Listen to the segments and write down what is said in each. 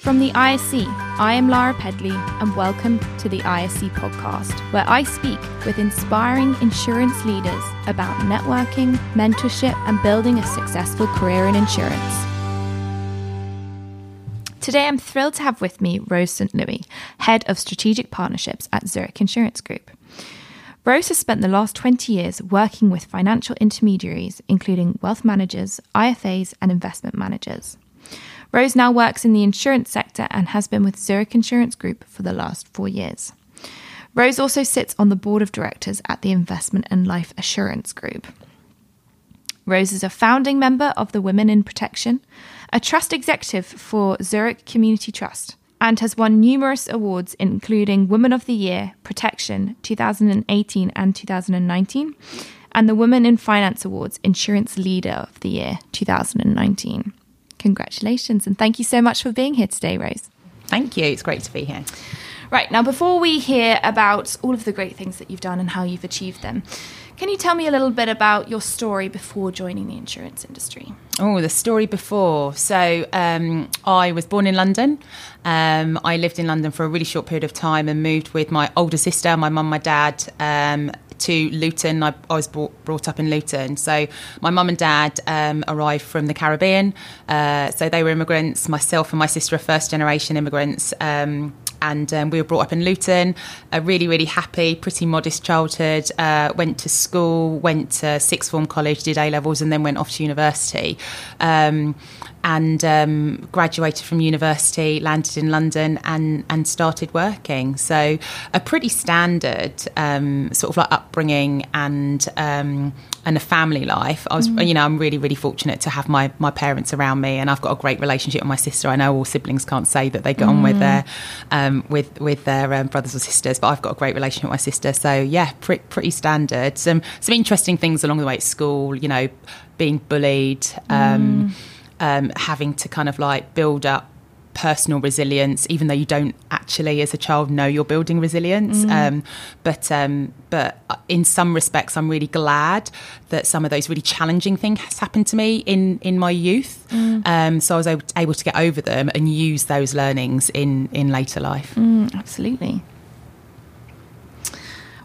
From the ISC, I am Lara Pedley, and welcome to the ISC podcast, where I speak with inspiring insurance leaders about networking, mentorship, and building a successful career in insurance. Today, I'm thrilled to have with me Rose St. Louis, Head of Strategic Partnerships at Zurich Insurance Group. Rose has spent the last 20 years working with financial intermediaries, including wealth managers, IFAs, and investment managers. Rose now works in the insurance sector and has been with Zurich Insurance Group for the last four years. Rose also sits on the board of directors at the Investment and Life Assurance Group. Rose is a founding member of the Women in Protection, a trust executive for Zurich Community Trust, and has won numerous awards, including Woman of the Year, Protection 2018 and 2019, and the Women in Finance Awards, Insurance Leader of the Year 2019. Congratulations, and thank you so much for being here today, Rose. Thank you. It's great to be here. Right, now before we hear about all of the great things that you've done and how you've achieved them, can you tell me a little bit about your story before joining the insurance industry? Oh, the story before. So, um, I was born in London. Um, I lived in London for a really short period of time and moved with my older sister, my mum, my dad, um, to Luton. I, I was brought, brought, up in Luton. So my mum and dad um, arrived from the Caribbean. Uh, so they were immigrants. Myself and my sister are first generation immigrants. Um, and um, we were brought up in Luton. A really, really happy, pretty modest childhood. Uh, went to school, went to sixth form college, did A levels, and then went off to university. Um, and um, graduated from university, landed in London, and and started working. So a pretty standard um, sort of like upbringing and um, and a family life. I was, mm. you know, I'm really really fortunate to have my my parents around me, and I've got a great relationship with my sister. I know all siblings can't say that they get mm. on with mm. their um, with with their um, brothers or sisters, but I've got a great relationship with my sister. So yeah, pretty pretty standard. Some some interesting things along the way at school. You know, being bullied. Um, mm um, having to kind of like build up personal resilience, even though you don't actually, as a child, know you're building resilience. Mm. Um, but um, but in some respects, I'm really glad that some of those really challenging things has happened to me in in my youth. Mm. Um, so I was able, able, to get over them and use those learnings in in later life. Mm, absolutely.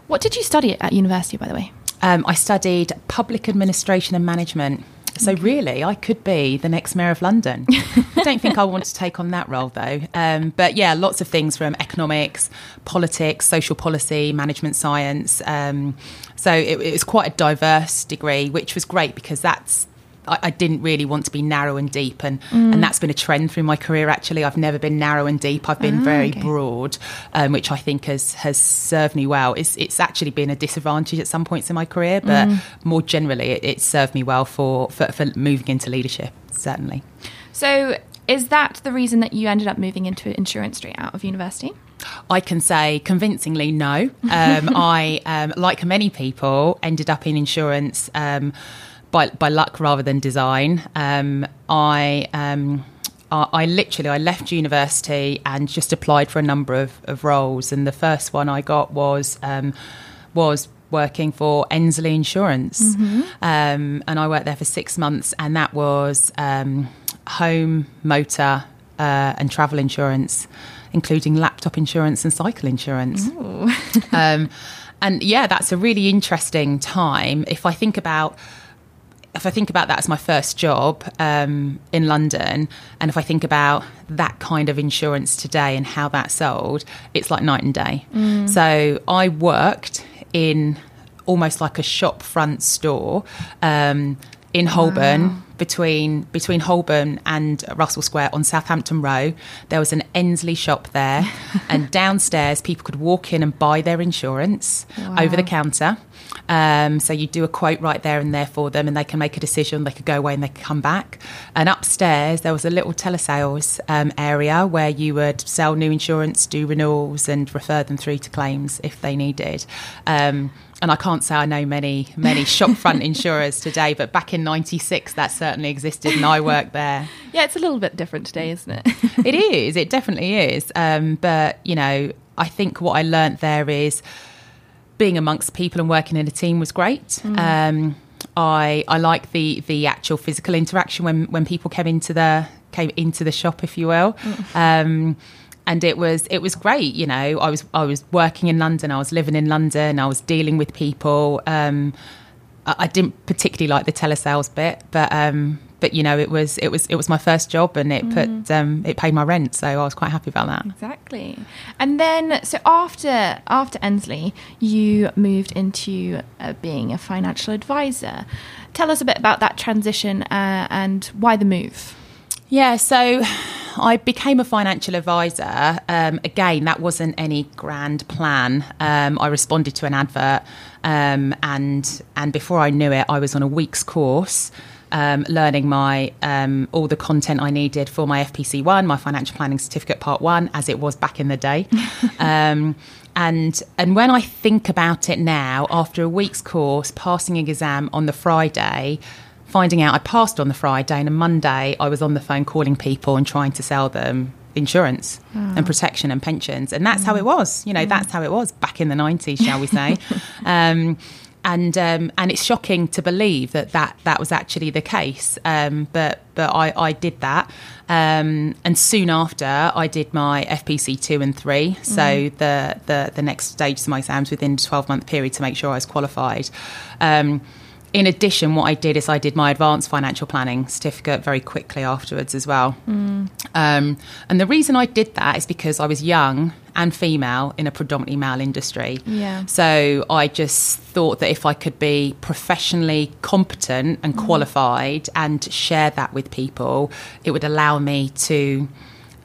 What did you study at university, by the way? Um, I studied public administration and management. So okay. really, I could be the next mayor of London. I don't think I want to take on that role though. Um, but yeah, lots of things from economics, politics, social policy, management science. Um, so it, it was quite a diverse degree, which was great because that's I, I, didn't really want to be narrow and deep, and mm. and that's been a trend through my career. Actually, I've never been narrow and deep. I've been ah, very okay. broad, um, which I think has has served me well. It's it's actually been a disadvantage at some points in my career, but mm. more generally, it, it, served me well for, for for moving into leadership. Certainly. So, is that the reason that you ended up moving into insurance straight out of university? I can say convincingly no. Um, I, um, like many people, ended up in insurance. Um, by by luck rather than design. Um, I. Um, I literally I left university and just applied for a number of, of roles, and the first one I got was um, was working for Endsleigh Insurance, mm-hmm. um, and I worked there for six months, and that was um, home, motor, uh, and travel insurance, including laptop insurance and cycle insurance. um, and yeah, that's a really interesting time. If I think about if I think about that as my first job um, in London, and if I think about that kind of insurance today and how that's sold, it's like night and day. Mm. So I worked in almost like a shop front store um, in Holborn. Wow. Between between Holborn and Russell Square on Southampton Row, there was an Endsleigh shop there, and downstairs people could walk in and buy their insurance wow. over the counter. Um, so you do a quote right there and there for them, and they can make a decision. They could go away and they could come back. And upstairs there was a little telesales um, area where you would sell new insurance, do renewals, and refer them through to claims if they needed. Um, and I can't say I know many many shopfront insurers today, but back in '96 that certainly existed, and I worked there. Yeah, it's a little bit different today, isn't it? it is. It definitely is. Um, but you know, I think what I learned there is being amongst people and working in a team was great. Mm. Um, I I like the the actual physical interaction when when people came into the came into the shop, if you will. Um, and it was it was great, you know. I was I was working in London, I was living in London, I was dealing with people. Um, I, I didn't particularly like the telesales bit, but um, but you know it was it was it was my first job and it put um, it paid my rent, so I was quite happy about that. Exactly. And then, so after after Endsleigh, you moved into uh, being a financial advisor. Tell us a bit about that transition uh, and why the move. Yeah, so I became a financial advisor. Um, again, that wasn't any grand plan. Um, I responded to an advert, um, and and before I knew it, I was on a week's course. Um, learning my um, all the content I needed for my FPC one, my financial planning certificate part one, as it was back in the day. um, and and when I think about it now, after a week's course, passing an exam on the Friday, finding out I passed on the Friday and on Monday I was on the phone calling people and trying to sell them insurance and protection and pensions. And that's how it was. You know, that's how it was back in the 90s, shall we say. um, and um, and it's shocking to believe that that, that was actually the case. Um, but but I, I did that. Um, and soon after, I did my FPC two and three. So the, the, the next stage of my exams within a 12 month period to make sure I was qualified. In addition, what I did is I did my advanced financial planning certificate very quickly afterwards as well. Um, and the reason I did that is because I was young and female in a predominantly male industry. Yeah. So I just thought that if I could be professionally competent and qualified and share that with people, it would allow me to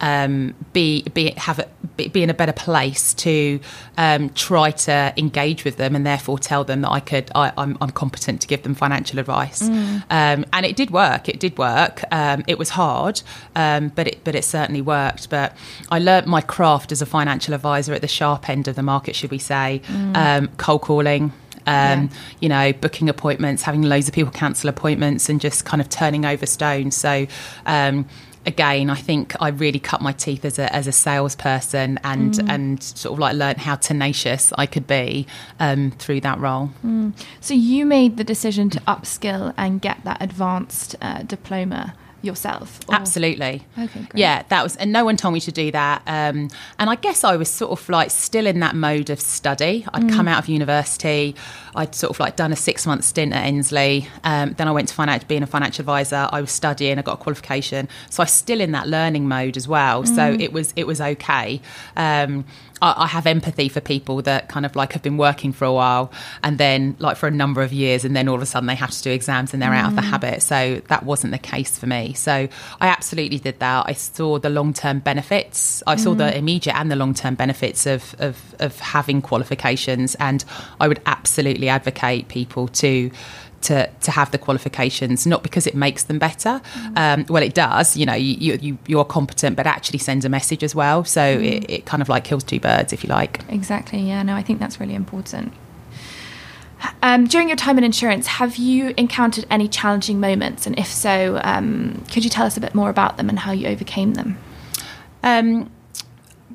um, be be have a, be, be in a better place to um, try to engage with them and therefore tell them that I could I, I'm, I'm competent to give them financial advice. Um, and it did work. It did work. Um, it was hard, um, but it but it certainly worked. But I learnt my craft as a financial advisor at the sharp end of the market, should we say? Um, cold calling. Um, You know, booking appointments, having loads of people cancel appointments, and just kind of turning over stones. So, um, again, I think I really cut my teeth as a as a salesperson, and and sort of like learned how tenacious I could be um, through that role. So you made the decision to upskill and get that advanced uh, diploma yourself. or- Absolutely. Okay, great. Yeah, that was, and no one told me to do that. Um, and I guess I was sort of like still in that mode of study. I'd come out of university. I'd sort of like done a six month stint at Endsleigh. Um, then I went to finance, being a financial advisor. I was studying. I got a qualification, so I was still in that learning mode as well. So it was it was okay. Um, I, I have empathy for people that kind of like have been working for a while and then like for a number of years and then all of a sudden they have to do exams and they're out of the mm. habit. So that wasn't the case for me. So I absolutely did that. I saw the long term benefits. I saw the mm. immediate and the long term benefits of, of of having qualifications and I would absolutely advocate people to to, to have the qualifications, not because it makes them better. Um, well, it does. You know, you, you you are competent, but actually sends a message as well. So it, it kind of like kills two birds, if you like. Exactly. Yeah. No, I think that's really important. Um, during your time in insurance, have you encountered any challenging moments? And if so, um, could you tell us a bit more about them and how you overcame them? Um,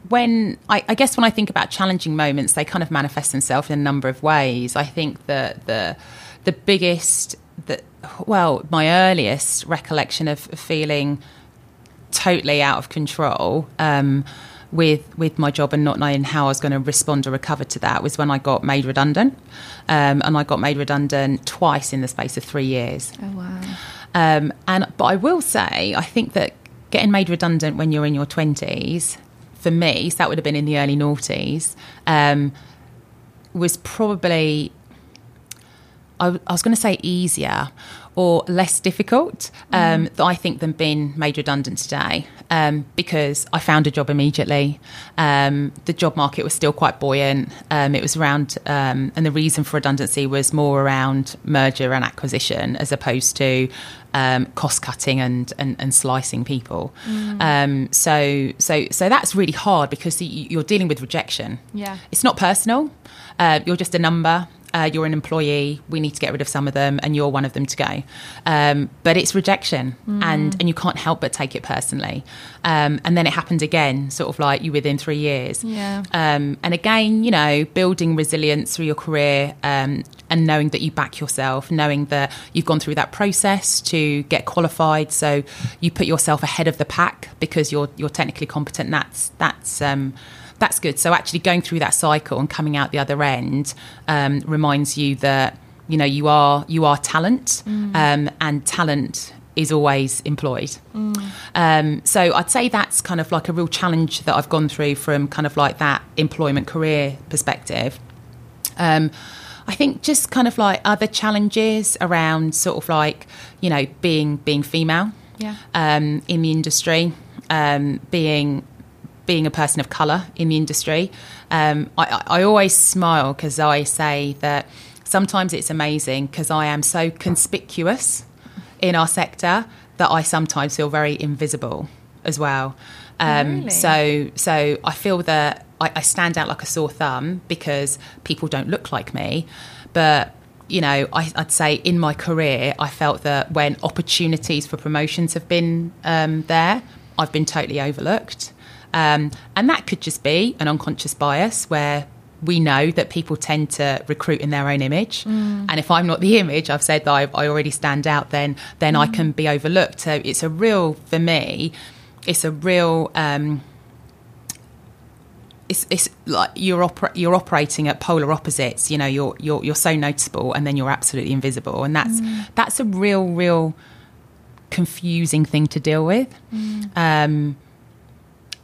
when I, I guess when I think about challenging moments, they kind of manifest themselves in a number of ways. I think that the the biggest, the well, my earliest recollection of feeling totally out of control um, with with my job and not knowing how I was going to respond or recover to that was when I got made redundant, um, and I got made redundant twice in the space of three years. Oh wow. Um, and but I will say, I think that getting made redundant when you're in your twenties, for me, so that would have been in the early noughties, um, was probably I, I was going to say easier or less difficult, um, th- I think, than being made redundant today um, because I found a job immediately. Um, the job market was still quite buoyant. Um, it was around, um, and the reason for redundancy was more around merger and acquisition as opposed to um, cost cutting and, and, and slicing people. Um, so, so, so that's really hard because you- you're dealing with rejection. Yeah. It's not personal. Uh, you're just a number. Uh, you're an employee. We need to get rid of some of them, and you're one of them to go. Um, but it's rejection, and and you can't help but take it personally. Um, and then it happened again, sort of like you within three years. Yeah. Um, and again, you know, building resilience through your career um, and knowing that you back yourself, knowing that you've gone through that process to get qualified, so you put yourself ahead of the pack because you're you're technically competent. That's that's um, that's good. So actually going through that cycle and coming out the other end um, reminds you that you know you are you are talent, um, and talent is always employed. Um, so I'd say that's kind of like a real challenge that I've gone through from kind of like that employment career perspective. Um, I think just kind of like other challenges around sort of like you know being being female Yeah. um, in the industry, um, being being a person of colour in the industry. Um, I, I always smile because I say that sometimes it's amazing because I am so conspicuous in our sector that I sometimes feel very invisible as well. Um, Really? So so I feel that I, I stand out like a sore thumb because people don't look like me, but you know, I, I'd say in my career, I felt that when opportunities for promotions have been um, there, I've been totally overlooked. Um, and that could just be an unconscious bias where we know that people tend to recruit in their own image. And if I'm not the image, I've said that I, I already stand out, then, then I can be overlooked. So it's a real, for me, it's a real. Um, it's, it's like you're opera- you're operating at polar opposites. You know, you're you're you're so noticeable, and then you're absolutely invisible, and that's that's a real real confusing thing to deal with. Um,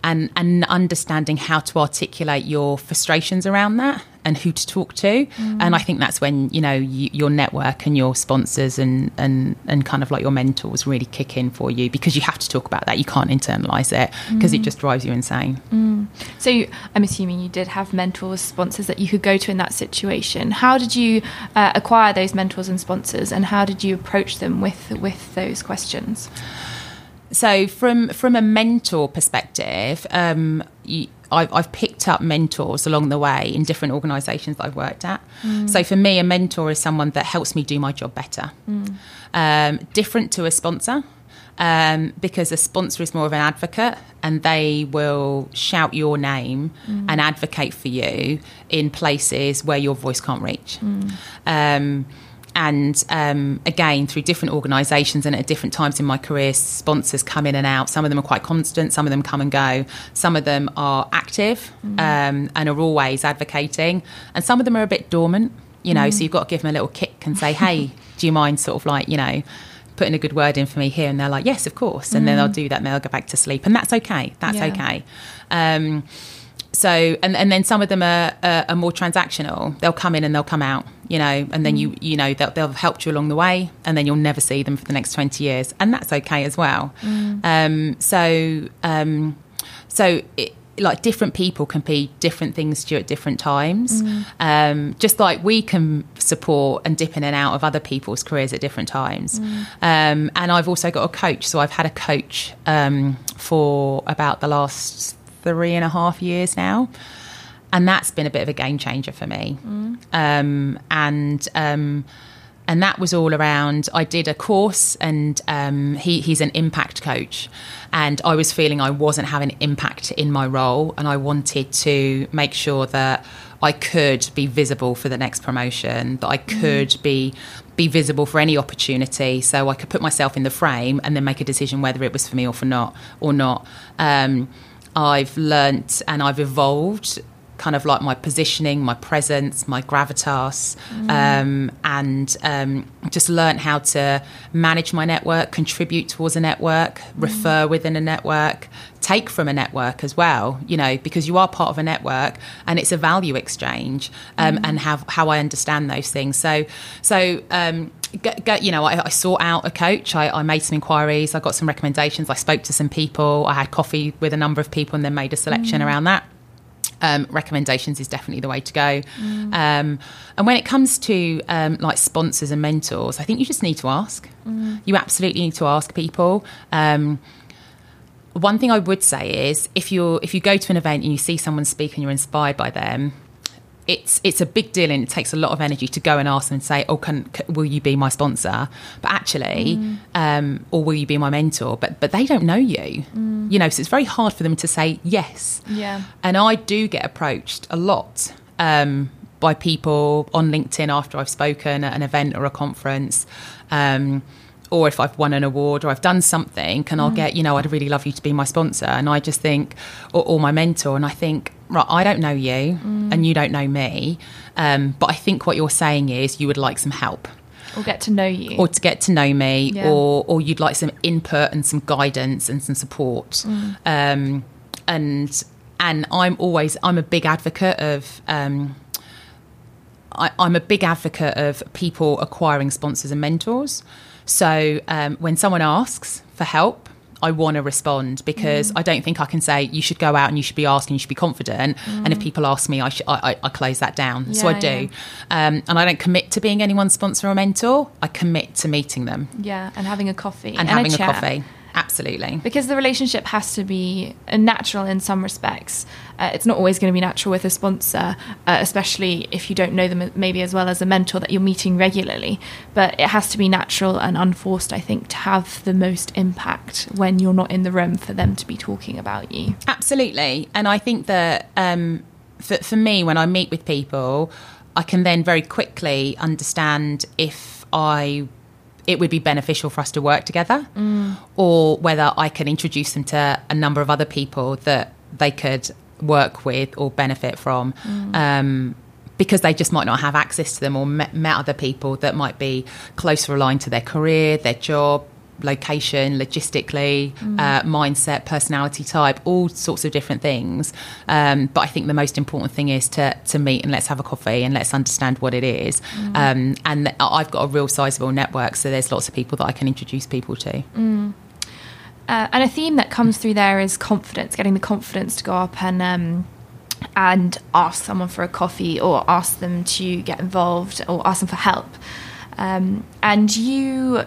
and and understanding how to articulate your frustrations around that and who to talk to. Mm. And i think that's when you know you, your network and your sponsors and and and kind of like your mentors really kick in for you because you have to talk about that. You can't internalize it because it mm. just drives you insane. Mm. So you, I'm assuming you did have mentors, sponsors that you could go to in that situation. How did you uh, acquire those mentors and sponsors, and how did you approach them with with those questions? So from from a mentor perspective, um, you, I've, I've picked up mentors along the way in different organisations that I've worked at. So for me, a mentor is someone that helps me do my job better. Um, different to a sponsor. Um, because a sponsor is more of an advocate and they will shout your name and advocate for you in places where your voice can't reach. Um, and um, again, through different organisations and at different times in my career, sponsors come in and out. Some of them are quite constant, some of them come and go. Some of them are active um, and are always advocating, and some of them are a bit dormant, you know, so you've got to give them a little kick and say, hey, do you mind sort of like, you know, putting a good word in for me here? And they're like, yes, of course. And then they'll do that and they'll go back to sleep. And that's okay. That's Yeah. okay. Um, so and, and then some of them are, are, are more transactional. They'll come in and they'll come out you know and then you you know they'll, they'll have helped you along the way and then you'll never see them for the next 20 years and that's okay as well. Um, so um, so it, like different people can be different things to you at different times. Um, just like we can support and dip in and out of other people's careers at different times. Um, and i've also got a coach. So i've had a coach um, for about the last three and a half years now and that's been a bit of a game changer for me. Um, and um, and that was all around. I did a course, and um, he, he's an impact coach, and I was feeling I wasn't having impact in my role, and I wanted to make sure that I could be visible for the next promotion, that I could be be visible for any opportunity, so I could put myself in the frame and then make a decision whether it was for me or for not or not. Um, I've learnt and I've evolved kind of like my positioning, my presence, my gravitas, um, and um, just learn how to manage my network, contribute towards a network, refer within a network, take from a network as well, you know, because you are part of a network and it's a value exchange um, and how, how I understand those things. So, so, um, Go, go, you know, I, I sought out a coach. I, I made some inquiries. I got some recommendations. I spoke to some people. I had coffee with a number of people, and then made a selection around that. Um, recommendations is definitely the way to go. Um, and when it comes to um, like sponsors and mentors, I think you just need to ask. You absolutely need to ask people. Um, one thing I would say is if you if you go to an event and you see someone speak and you're inspired by them, it's it's a big deal and it takes a lot of energy to go and ask them and say, "Oh, can, can will you be my sponsor?" But actually, mm. um, or will you be my mentor? But but they don't know you, mm. you know, so it's very hard for them to say yes. Yeah, and I do get approached a lot. Um, by people on LinkedIn after I've spoken at an event or a conference. Um, or if I've won an award or I've done something, and I'll mm. get, you know, I'd really love you to be my sponsor. And I just think, or, or my mentor, and I think, right, I don't know you mm. and you don't know me. Um, but I think what you're saying is you would like some help. Or get to know you. Or to get to know me, yeah. or, or you'd like some input and some guidance and some support. Mm. Um, and and I'm always I'm a big advocate of um, I, am a big advocate of people acquiring sponsors and mentors. So um, when someone asks for help, I want to respond because mm. I don't think I can say you should go out and you should be asking, you should be confident. Mm. And if people ask me, I, sh- I, I, close that down. Yeah, so I do. Yeah. Um, and I don't commit to being anyone's sponsor or mentor. I commit to meeting them. Yeah, and having a coffee. And, and having a, a coffee. Absolutely. Because the relationship has to be natural in some respects. Uh, it's not always going to be natural with a sponsor, uh, especially if you don't know them maybe as well as a mentor that you're meeting regularly. But it has to be natural and unforced, I think, to have the most impact when you're not in the room for them to be talking about you. Absolutely. And I think that um, for, for me, when I meet with people, I can then very quickly understand if I it would be beneficial for us to work together, mm. or whether I can introduce them to a number of other people that they could work with or benefit from. Mm. Um, because they just might not have access to them or met, met other people that might be closer aligned to their career, their job, location, logistically, mm. uh, mindset, personality type, all sorts of different things. Um, but I think the most important thing is to to meet and let's have a coffee and let's understand what it is. Mm. Um, and I've got a real sizable network, so there's lots of people that I can introduce people to. Mm. Uh, and a theme that comes through there is confidence, getting the confidence to go up and. Um, and ask someone for a coffee or ask them to get involved or ask them for help. Um, and you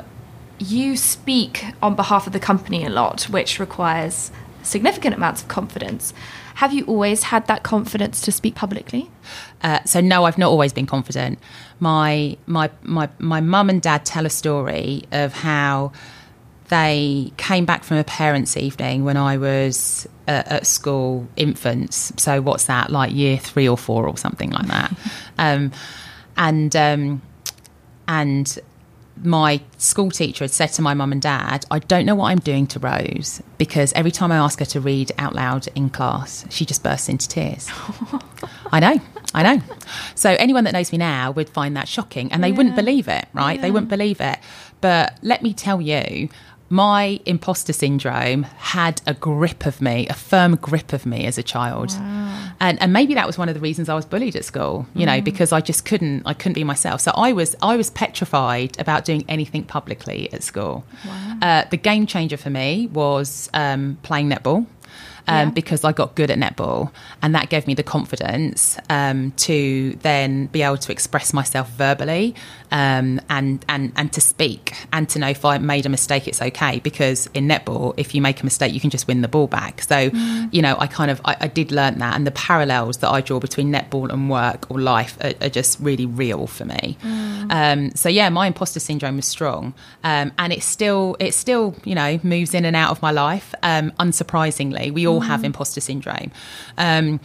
you speak on behalf of the company a lot, which requires significant amounts of confidence. Have you always had that confidence to speak publicly? Uh, so no, I've not always been confident. My my my my mum and dad tell a story of how they came back from a parents' evening when I was uh, at school, infants. So what's that like, year three or four or something like that? um, and um, and my school teacher had said to my mum and dad, I don't know what I'm doing to Rose because every time I ask her to read out loud in class, she just bursts into tears. I know, I know. So anyone that knows me now would find that shocking and they yeah. wouldn't believe it, right? Yeah. They wouldn't believe it. But let me tell you, my imposter syndrome had a grip of me, a firm grip of me as a child. Wow. And and maybe that was one of the reasons I was bullied at school, you mm. know, because I just couldn't I couldn't be myself. So I was I was petrified about doing anything publicly at school. Wow. Uh, the game changer for me was um, playing netball um, yeah. because I got good at netball, and that gave me the confidence um, to then be able to express myself verbally um, and and and to speak and to know if I made a mistake, it's okay because in netball, if you make a mistake, you can just win the ball back. So, mm. you know, I kind of I, I, did learn that, and the parallels that I draw between netball and work or life are, are just really real for me. Mm. Um, so yeah, my imposter syndrome was strong, um, and it still it still you know moves in and out of my life. Um, unsurprisingly, we all all have mm. imposter syndrome. Um,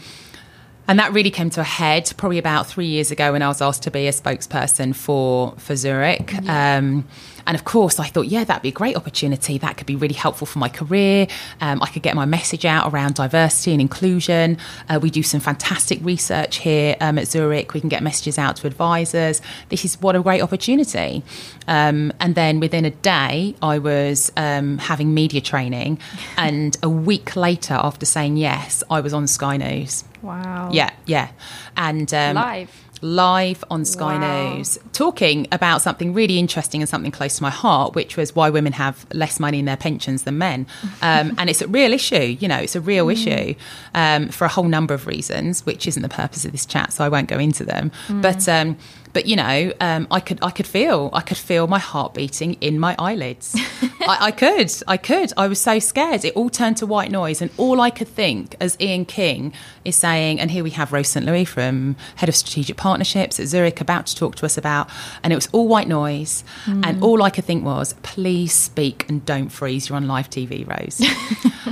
and that really came to a head probably about three years ago when I was asked to be a spokesperson for for Zurich. Yeah. Um, and of course, I thought, yeah, that'd be a great opportunity. That could be really helpful for my career. Um, I could get my message out around diversity and inclusion. Uh, we do some fantastic research here um, at Zurich. We can get messages out to advisors. This is what a great opportunity. Um, and then within a day, I was um, having media training. and a week later, after saying yes, I was on Sky News. Wow. Yeah, yeah. And um, live live on Sky wow. News talking about something really interesting and something close to my heart, which was why women have less money in their pensions than men. Um, and it's a real issue, you know, it's a real mm. issue um, for a whole number of reasons, which isn't the purpose of this chat, so I won't go into them. Mm. But um, but you know, um, I could I could feel I could feel my heart beating in my eyelids. I, I, could, I could. I was so scared. It all turned to white noise, and all I could think, as Ian King is saying, and here we have Rose St. Louis from Head of Strategic Partnerships at Zurich about to talk to us about, and it was all white noise, mm. and all I could think was, please speak and don't freeze. You're on live TV, Rose.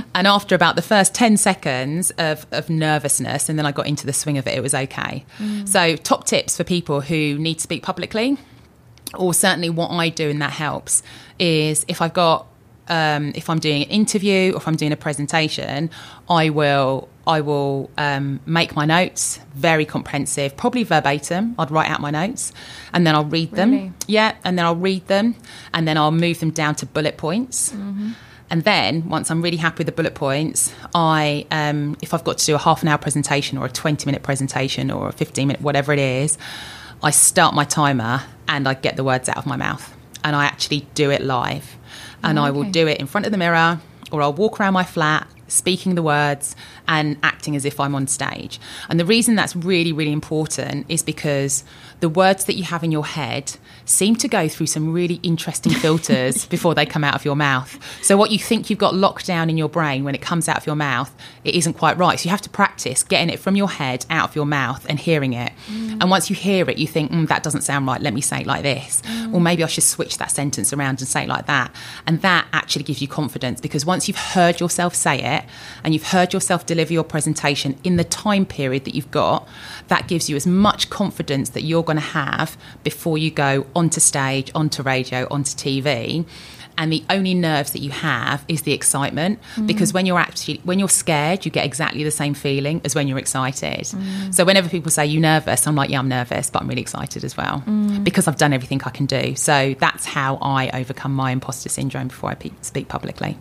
and after about the first ten seconds of, of nervousness, and then I got into the swing of it, it was okay. Mm. So, top tips for people who need to speak publicly or certainly what I do and that helps is if I've got um, if I'm doing an interview or if I'm doing a presentation, I will I will um, make my notes very comprehensive, probably verbatim. I'd write out my notes and then I'll read them. Really? Yeah, and then I'll read them and then I'll move them down to bullet points. Mm-hmm. And then once I'm really happy with the bullet points, I um, if I've got to do a half an hour presentation or a 20 minute presentation or a 15 minute whatever it is, I start my timer and I get the words out of my mouth and I actually do it live. And oh, okay. I will do it in front of the mirror or I'll walk around my flat speaking the words and acting as if I'm on stage. And the reason that's really, really important is because the words that you have in your head seem to go through some really interesting filters before they come out of your mouth. So, what you think you've got locked down in your brain when it comes out of your mouth, it isn't quite right. So, you have to practice getting it from your head out of your mouth and hearing it. Mm. And once you hear it, you think, mm, that doesn't sound right. Let me say it like this. Mm. Or maybe I should switch that sentence around and say it like that. And that actually gives you confidence because once you've heard yourself say it and you've heard yourself deliver your presentation in the time period that you've got, that gives you as much confidence that you're going to have before you go onto stage, onto radio, onto TV and the only nerves that you have is the excitement mm. because when you're actually when you're scared you get exactly the same feeling as when you're excited mm. so whenever people say you nervous i'm like yeah i'm nervous but i'm really excited as well mm. because i've done everything i can do so that's how i overcome my imposter syndrome before i pe- speak publicly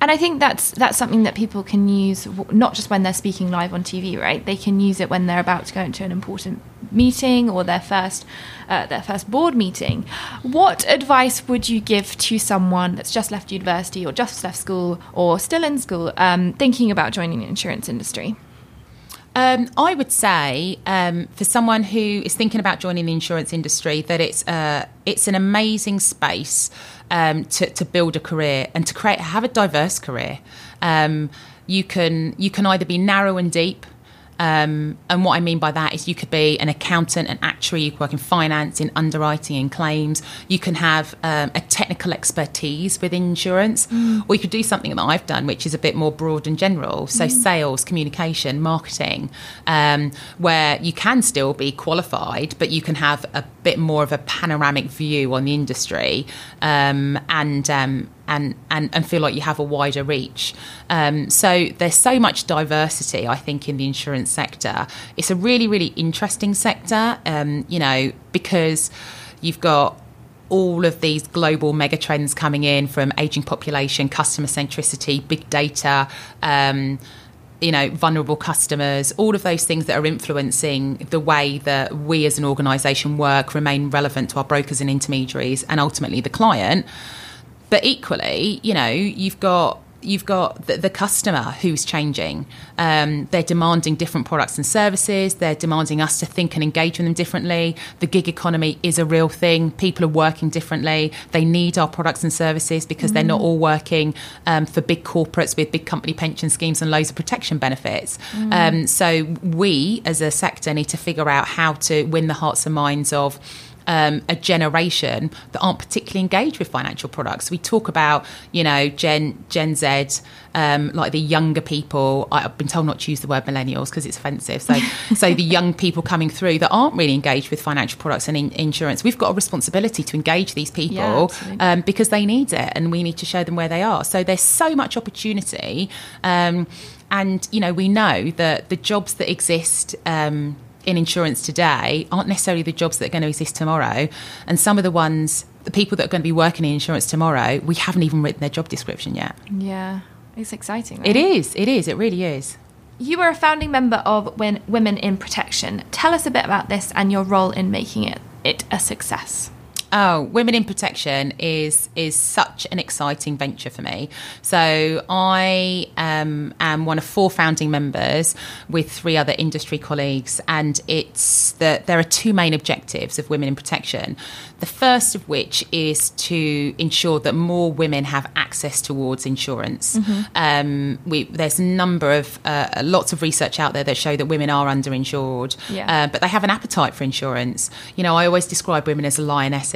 and I think that's that's something that people can use not just when they're speaking live on TV, right? They can use it when they're about to go into an important meeting or their first uh, their first board meeting. What advice would you give to someone that's just left university or just left school or still in school, um, thinking about joining the insurance industry? Um, I would say um, for someone who is thinking about joining the insurance industry that it's uh, it's an amazing space um, to, to build a career and to create have a diverse career. Um, you can you can either be narrow and deep um, and what I mean by that is you could be an accountant, an actuary, you could work in finance, in underwriting, in claims. You can have um, a technical expertise with insurance, mm. or you could do something that I've done, which is a bit more broad and general. So, mm. sales, communication, marketing, um, where you can still be qualified, but you can have a bit more of a panoramic view on the industry um, and um, and, and, and feel like you have a wider reach. Um, so there's so much diversity, I think, in the insurance sector. It's a really, really interesting sector, um, you know, because you've got all of these global megatrends coming in from aging population, customer centricity, big data. Um, you know, vulnerable customers, all of those things that are influencing the way that we as an organisation work, remain relevant to our brokers and intermediaries, and ultimately the client. But equally, you know, you've got you've got the, the customer who's changing. Um, they're demanding different products and services. They're demanding us to think and engage with them differently. The gig economy is a real thing. People are working differently. They need our products and services because mm. they're not mm. all working um, for big corporates with big company pension schemes and loads of protection benefits. Mm. Um, so we, as a sector, need to figure out how to win the hearts and minds of um, a generation that aren't particularly engaged with financial products. We talk about, you know, Gen Gen Z, um, like the younger people. I've been told not to use the word millennials because it's offensive. So, so the young people coming through that aren't really engaged with financial products and in- insurance. We've got a responsibility to engage these people yeah, um, because they need it, and we need to show them where they are. So there's so much opportunity. Um, and you know we know that the jobs that exist um, in insurance today aren't necessarily the jobs that are going to exist tomorrow. And some of the ones, the people that are going to be working in insurance tomorrow, we haven't even written their job description yet. Yeah, it's exciting. Right? It is. It is. It really is. You are a founding member of Women in Protection. Tell us a bit about this and your role in making it, it a success. Oh, women in protection is is such an exciting venture for me. So I um, am one of four founding members with three other industry colleagues, and it's that there are two main objectives of women in protection. The first of which is to ensure that more women have access towards insurance. Mm-hmm. Um, we, there's a number of uh, lots of research out there that show that women are underinsured, yeah. uh, but they have an appetite for insurance. You know, I always describe women as lionesses.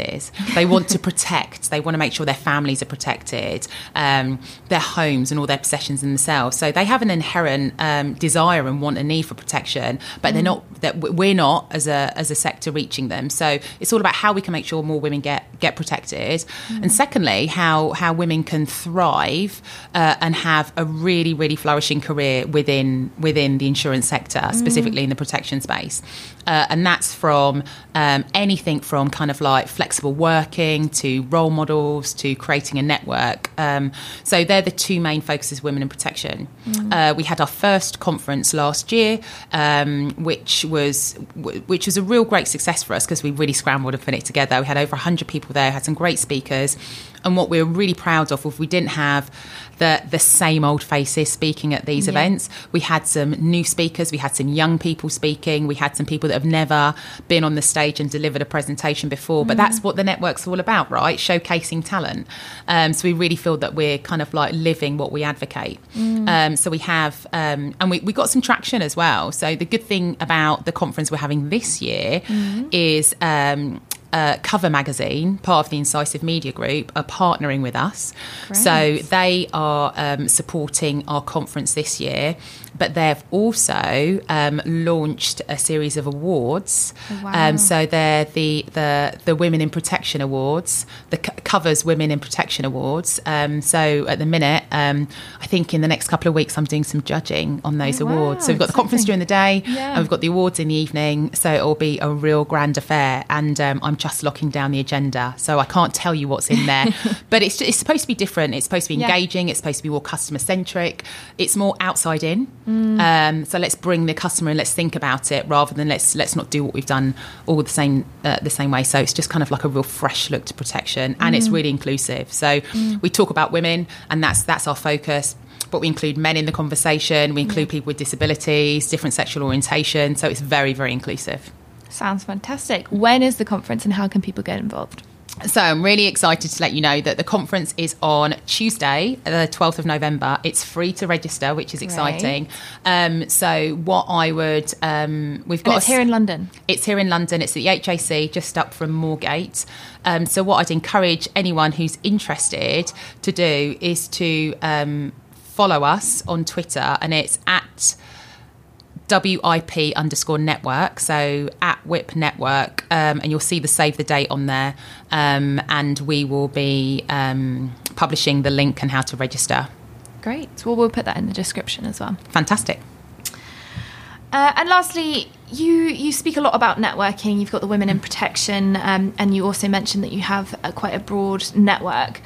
They want to protect. They want to make sure their families are protected, um, their homes and all their possessions and themselves. So they have an inherent um, desire and want a need for protection, but mm. they're not. That we're not as a as a sector reaching them. So it's all about how we can make sure more women get get protected, mm. and secondly, how how women can thrive uh, and have a really really flourishing career within within the insurance sector, mm. specifically in the protection space. Uh, and that's from um, anything from kind of like flexible working to role models to creating a network. Um, so they're the two main focuses women in protection. Mm. Uh, we had our first conference last year, um, which was which was a real great success for us because we really scrambled and put it together. We had over 100 people there, had some great speakers. And what we're really proud of, if we didn't have the the same old faces speaking at these yeah. events. We had some new speakers, we had some young people speaking, we had some people that have never been on the stage and delivered a presentation before. But mm. that's what the network's all about, right? Showcasing talent. Um, so we really feel that we're kind of like living what we advocate. Mm. Um, so we have, um, and we, we got some traction as well. So the good thing about the conference we're having this year mm. is um, uh, Cover Magazine, part of the Incisive Media Group, are partnering with us. Great. So they are um, supporting our conference this year but they've also um, launched a series of awards. Oh, wow. Um, so they're the, the the Women in Protection Awards, the c- covers Women in Protection Awards. Um, so at the minute, um, I think in the next couple of weeks, I'm doing some judging on those oh, awards. Wow, so we've got the conference during the day, yeah. and we've got the awards in the evening. So it'll be a real grand affair, and um, I'm just locking down the agenda. So I can't tell you what's in there, but it's it's supposed to be different. It's supposed to be engaging. Yeah. It's supposed to be more customer centric. It's more outside in. Mm. Um, so let's bring the customer and let's think about it rather than let's let's not do what we've done all the same uh, the same way. So it's just kind of like a real fresh look to protection, and mm. it's really inclusive. So mm. we talk about women, and that's that's our focus but we include men in the conversation. We include yeah. people with disabilities, different sexual orientation. So it's very, very inclusive. Sounds fantastic. When is the conference and how can people get involved? So I'm really excited to let you know that the conference is on Tuesday, the 12th of November. It's free to register, which is exciting. Um, so what I would, um, we've got. And it's a, here in London. It's here in London. It's at the HAC, just up from Moorgate. Um, so what I'd encourage anyone who's interested to do is to um, follow us on Twitter, and it's at WIP underscore network, so at WIP network, um, and you'll see the save the date on there. Um, and we will be um, publishing the link and how to register. Great. Well, we'll put that in the description as well. Fantastic. Uh, and lastly, you you speak a lot about networking. You've got the Women in Protection, um, and you also mentioned that you have a, quite a broad network.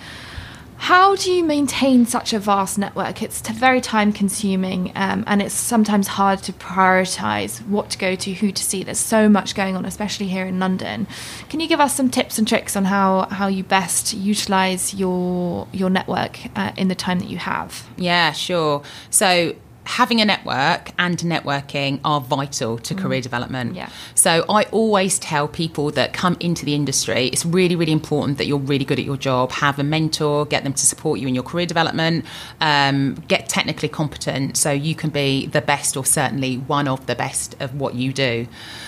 How do you maintain such a vast network? It's very time consuming um, and it's sometimes hard to prioritize what to go to, who to see. There's so much going on, especially here in London. Can you give us some tips and tricks on how, how you best utilize your, your network uh, in the time that you have? Yeah, sure. So, having a network and networking are vital to mm. career development. Yeah. So I always tell people that come into the industry, it's really, really important that you're really good at your job, have a mentor, get them to support you in your career development, um, get technically competent so you can be the best or certainly one of the best of what you do.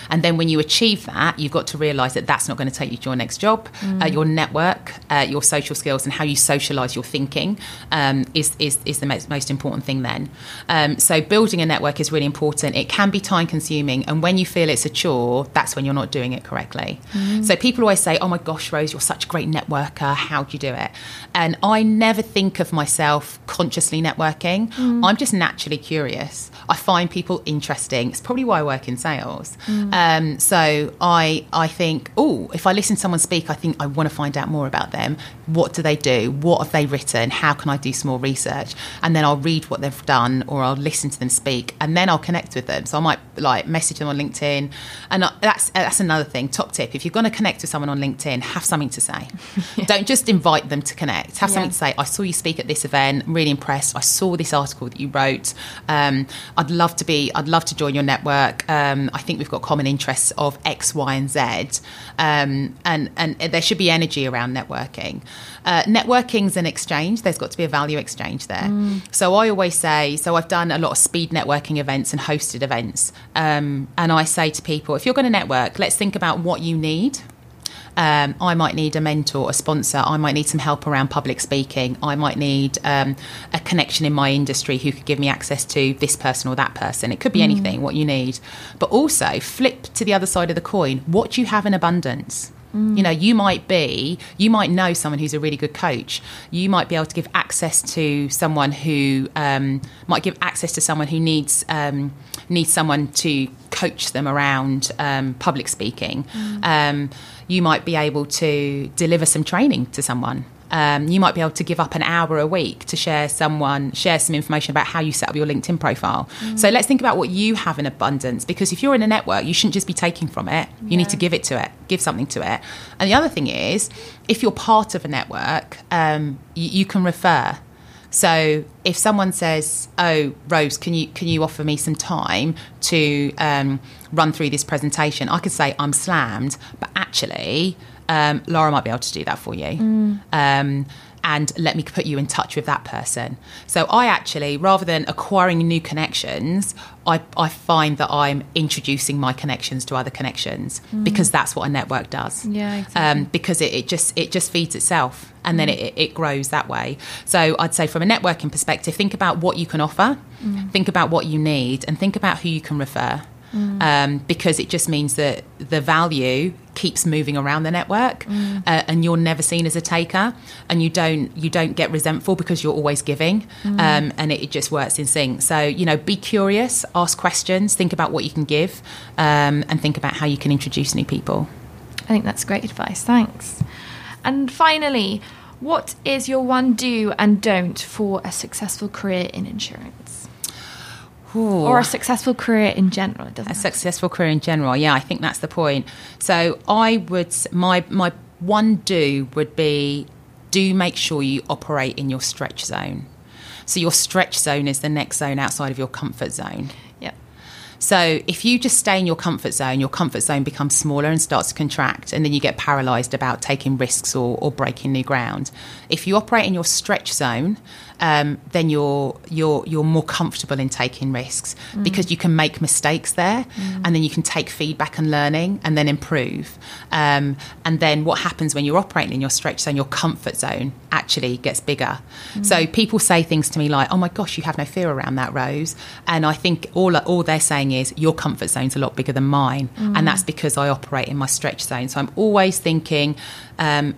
And then when you achieve that, you've got to realize that that's not going to take you to your next job. Mm. Uh, your network, uh, your social skills, and how you socialize your thinking um, is, is, is the most, most important thing then. Um, um, so building a network is really important. It can be time consuming, and when you feel it's a chore, that's when you're not doing it correctly. Mm. So people always say, "Oh my gosh, Rose, you're such a great networker. How do you do it?" And I never think of myself consciously networking. Mm. I'm just naturally curious. I find people interesting. It's probably why I work in sales. Mm. Um, so I I think, oh, if I listen to someone speak, I think I want to find out more about them. What do they do? What have they written? How can I do some more research? And then I'll read what they've done, or I'll listen to them speak, and then I'll connect with them. So I might like message them on LinkedIn, and that's that's another thing. Top tip: if you're going to connect with someone on LinkedIn, have something to say. yeah. Don't just invite them to connect. Have yeah. something to say. I saw you speak at this event. I'm really impressed. I saw this article that you wrote. Um, I'd love to be. I'd love to join your network. Um, I think we've got common interests of X, Y, and Z, um, and and there should be energy around networking. Uh, networking's an exchange. There's got to be a value exchange there. Mm. So I always say, so I've done a lot of speed networking events and hosted events, um, and I say to people, if you're going to network, let's think about what you need. Um, I might need a mentor, a sponsor. I might need some help around public speaking. I might need um, a connection in my industry who could give me access to this person or that person. It could be mm. anything, what you need. But also flip to the other side of the coin. What you have in abundance? You know, you might be, you might know someone who's a really good coach. You might be able to give access to someone who um, might give access to someone who needs um, needs someone to coach them around um, public speaking. Mm. You might be able to deliver some training to someone. Um, you might be able to give up an hour a week to share someone share some information about how you set up your linkedin profile. Mm. so let's think about what you have in abundance because if you're in a network you shouldn't just be taking from it. You yeah. need to give it to it give something to it. And the other thing is if you're part of a network um, you, you can refer so if someone says, "Oh, Rose, can you can you offer me some time to um, run through this presentation?" I could say I'm slammed, but actually, um, Laura might be able to do that for you. Mm. Um, and let me put you in touch with that person. So I actually, rather than acquiring new connections, I, I find that I'm introducing my connections to other connections mm. because that's what a network does. Yeah, exactly. Um, because it, it, just it just feeds itself and mm. then it, it grows that way. So I'd say from a networking perspective, think about what you can offer, mm. think about what you need, and think about who you can refer mm. um, because it just means that the value keeps moving around the network mm. uh, and you're never seen as a taker and you don't you don't get resentful because you're always giving mm. um, and it, it, just works in sync so you know be curious ask questions think about what you can give um, and think about how you can introduce new people i think that's great advice thanks and finally what is your one do and don't for a successful career in insurance Ooh. or a successful career in general. a successful career in general, yeah, I think that's the point. So I would my my one do would be do make sure you operate in your stretch zone. So your stretch zone is the next zone outside of your comfort zone. Yeah. So if you just stay in your comfort zone, your comfort zone becomes smaller and starts to contract, and then you get paralyzed about taking risks or, or breaking new ground. If you operate in your stretch zone, um, then you're you're you're more comfortable in taking risks mm. because you can make mistakes there, mm. and then you can take feedback and learning, and then improve. Um, and then what happens when you're operating in your stretch zone, your comfort zone actually gets bigger. Mm. So people say things to me like, "Oh my gosh, you have no fear around that, Rose," and I think all all they're saying is your comfort zone's a lot bigger than mine, and mm. that's because I operate in my stretch zone. So I'm always thinking. Um,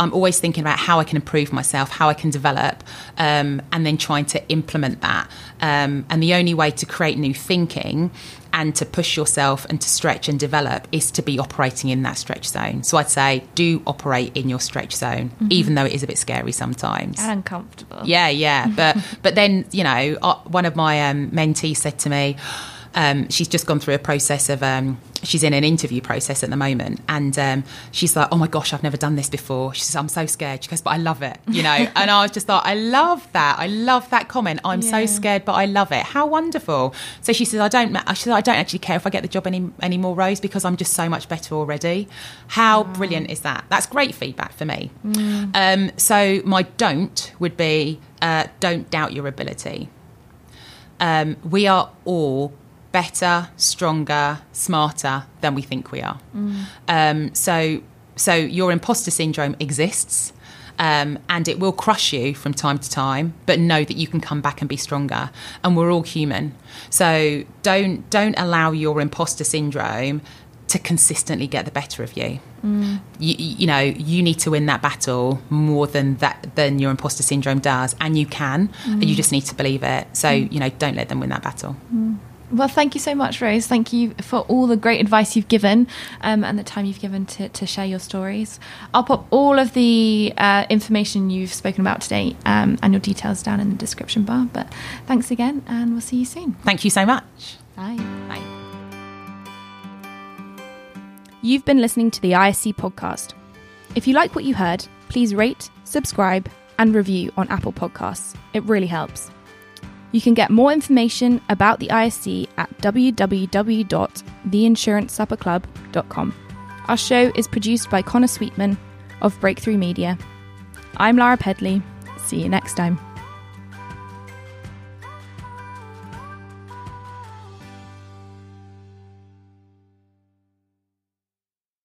I'm always thinking about how I can improve myself, how I can develop, um, and then trying to implement that. Um, and the only way to create new thinking and to push yourself and to stretch and develop is to be operating in that stretch zone. So I'd say do operate in your stretch zone, mm-hmm. even though it is a bit scary sometimes and uncomfortable. Yeah, yeah, but but then you know, uh, one of my um, mentees said to me um, she's just gone through a process of um, she's in an interview process at the moment and um, she's like oh my gosh i've never done this before. She says i'm so scared. She goes but i love it you know? And i was just like i love that. I love that comment. I'm yeah. so scared but i love it. How wonderful. So she says i don't she says, i don't actually care if i get the job any anymore rose because i'm just so much better already. How wow. brilliant is that? That's great feedback for me. Mm. Um, so my don't would be uh, don't doubt your ability. Um, we are all better, stronger, smarter than we think we are. Mm. Um, so, so your imposter syndrome exists. Um, and it will crush you from time to time, but know that you can come back and be stronger. And we're all human, so don't don't allow your imposter syndrome to consistently get the better of you. Mm. You, you, know, you need to win that battle more than that than your imposter syndrome does, and you can. Mm. And you just need to believe it. So mm. you know, don't let them win that battle. Well, thank you so much, Rose. Thank you for all the great advice you've given um, and the time you've given to, to, share your stories. I'll pop all of the uh, information you've spoken about today um, and your details down in the description bar. But thanks again, and we'll see you soon. Thank you so much. Bye. Bye. You've been listening to the ISC podcast. If you like what you heard, please rate, subscribe, and review on Apple Podcasts. It really helps. You can get more information about the ISC at www.theinsuranceSupperClub.com. Our show is produced by Connor Sweetman of Breakthrough Media. I'm Lara Pedley. See you next time.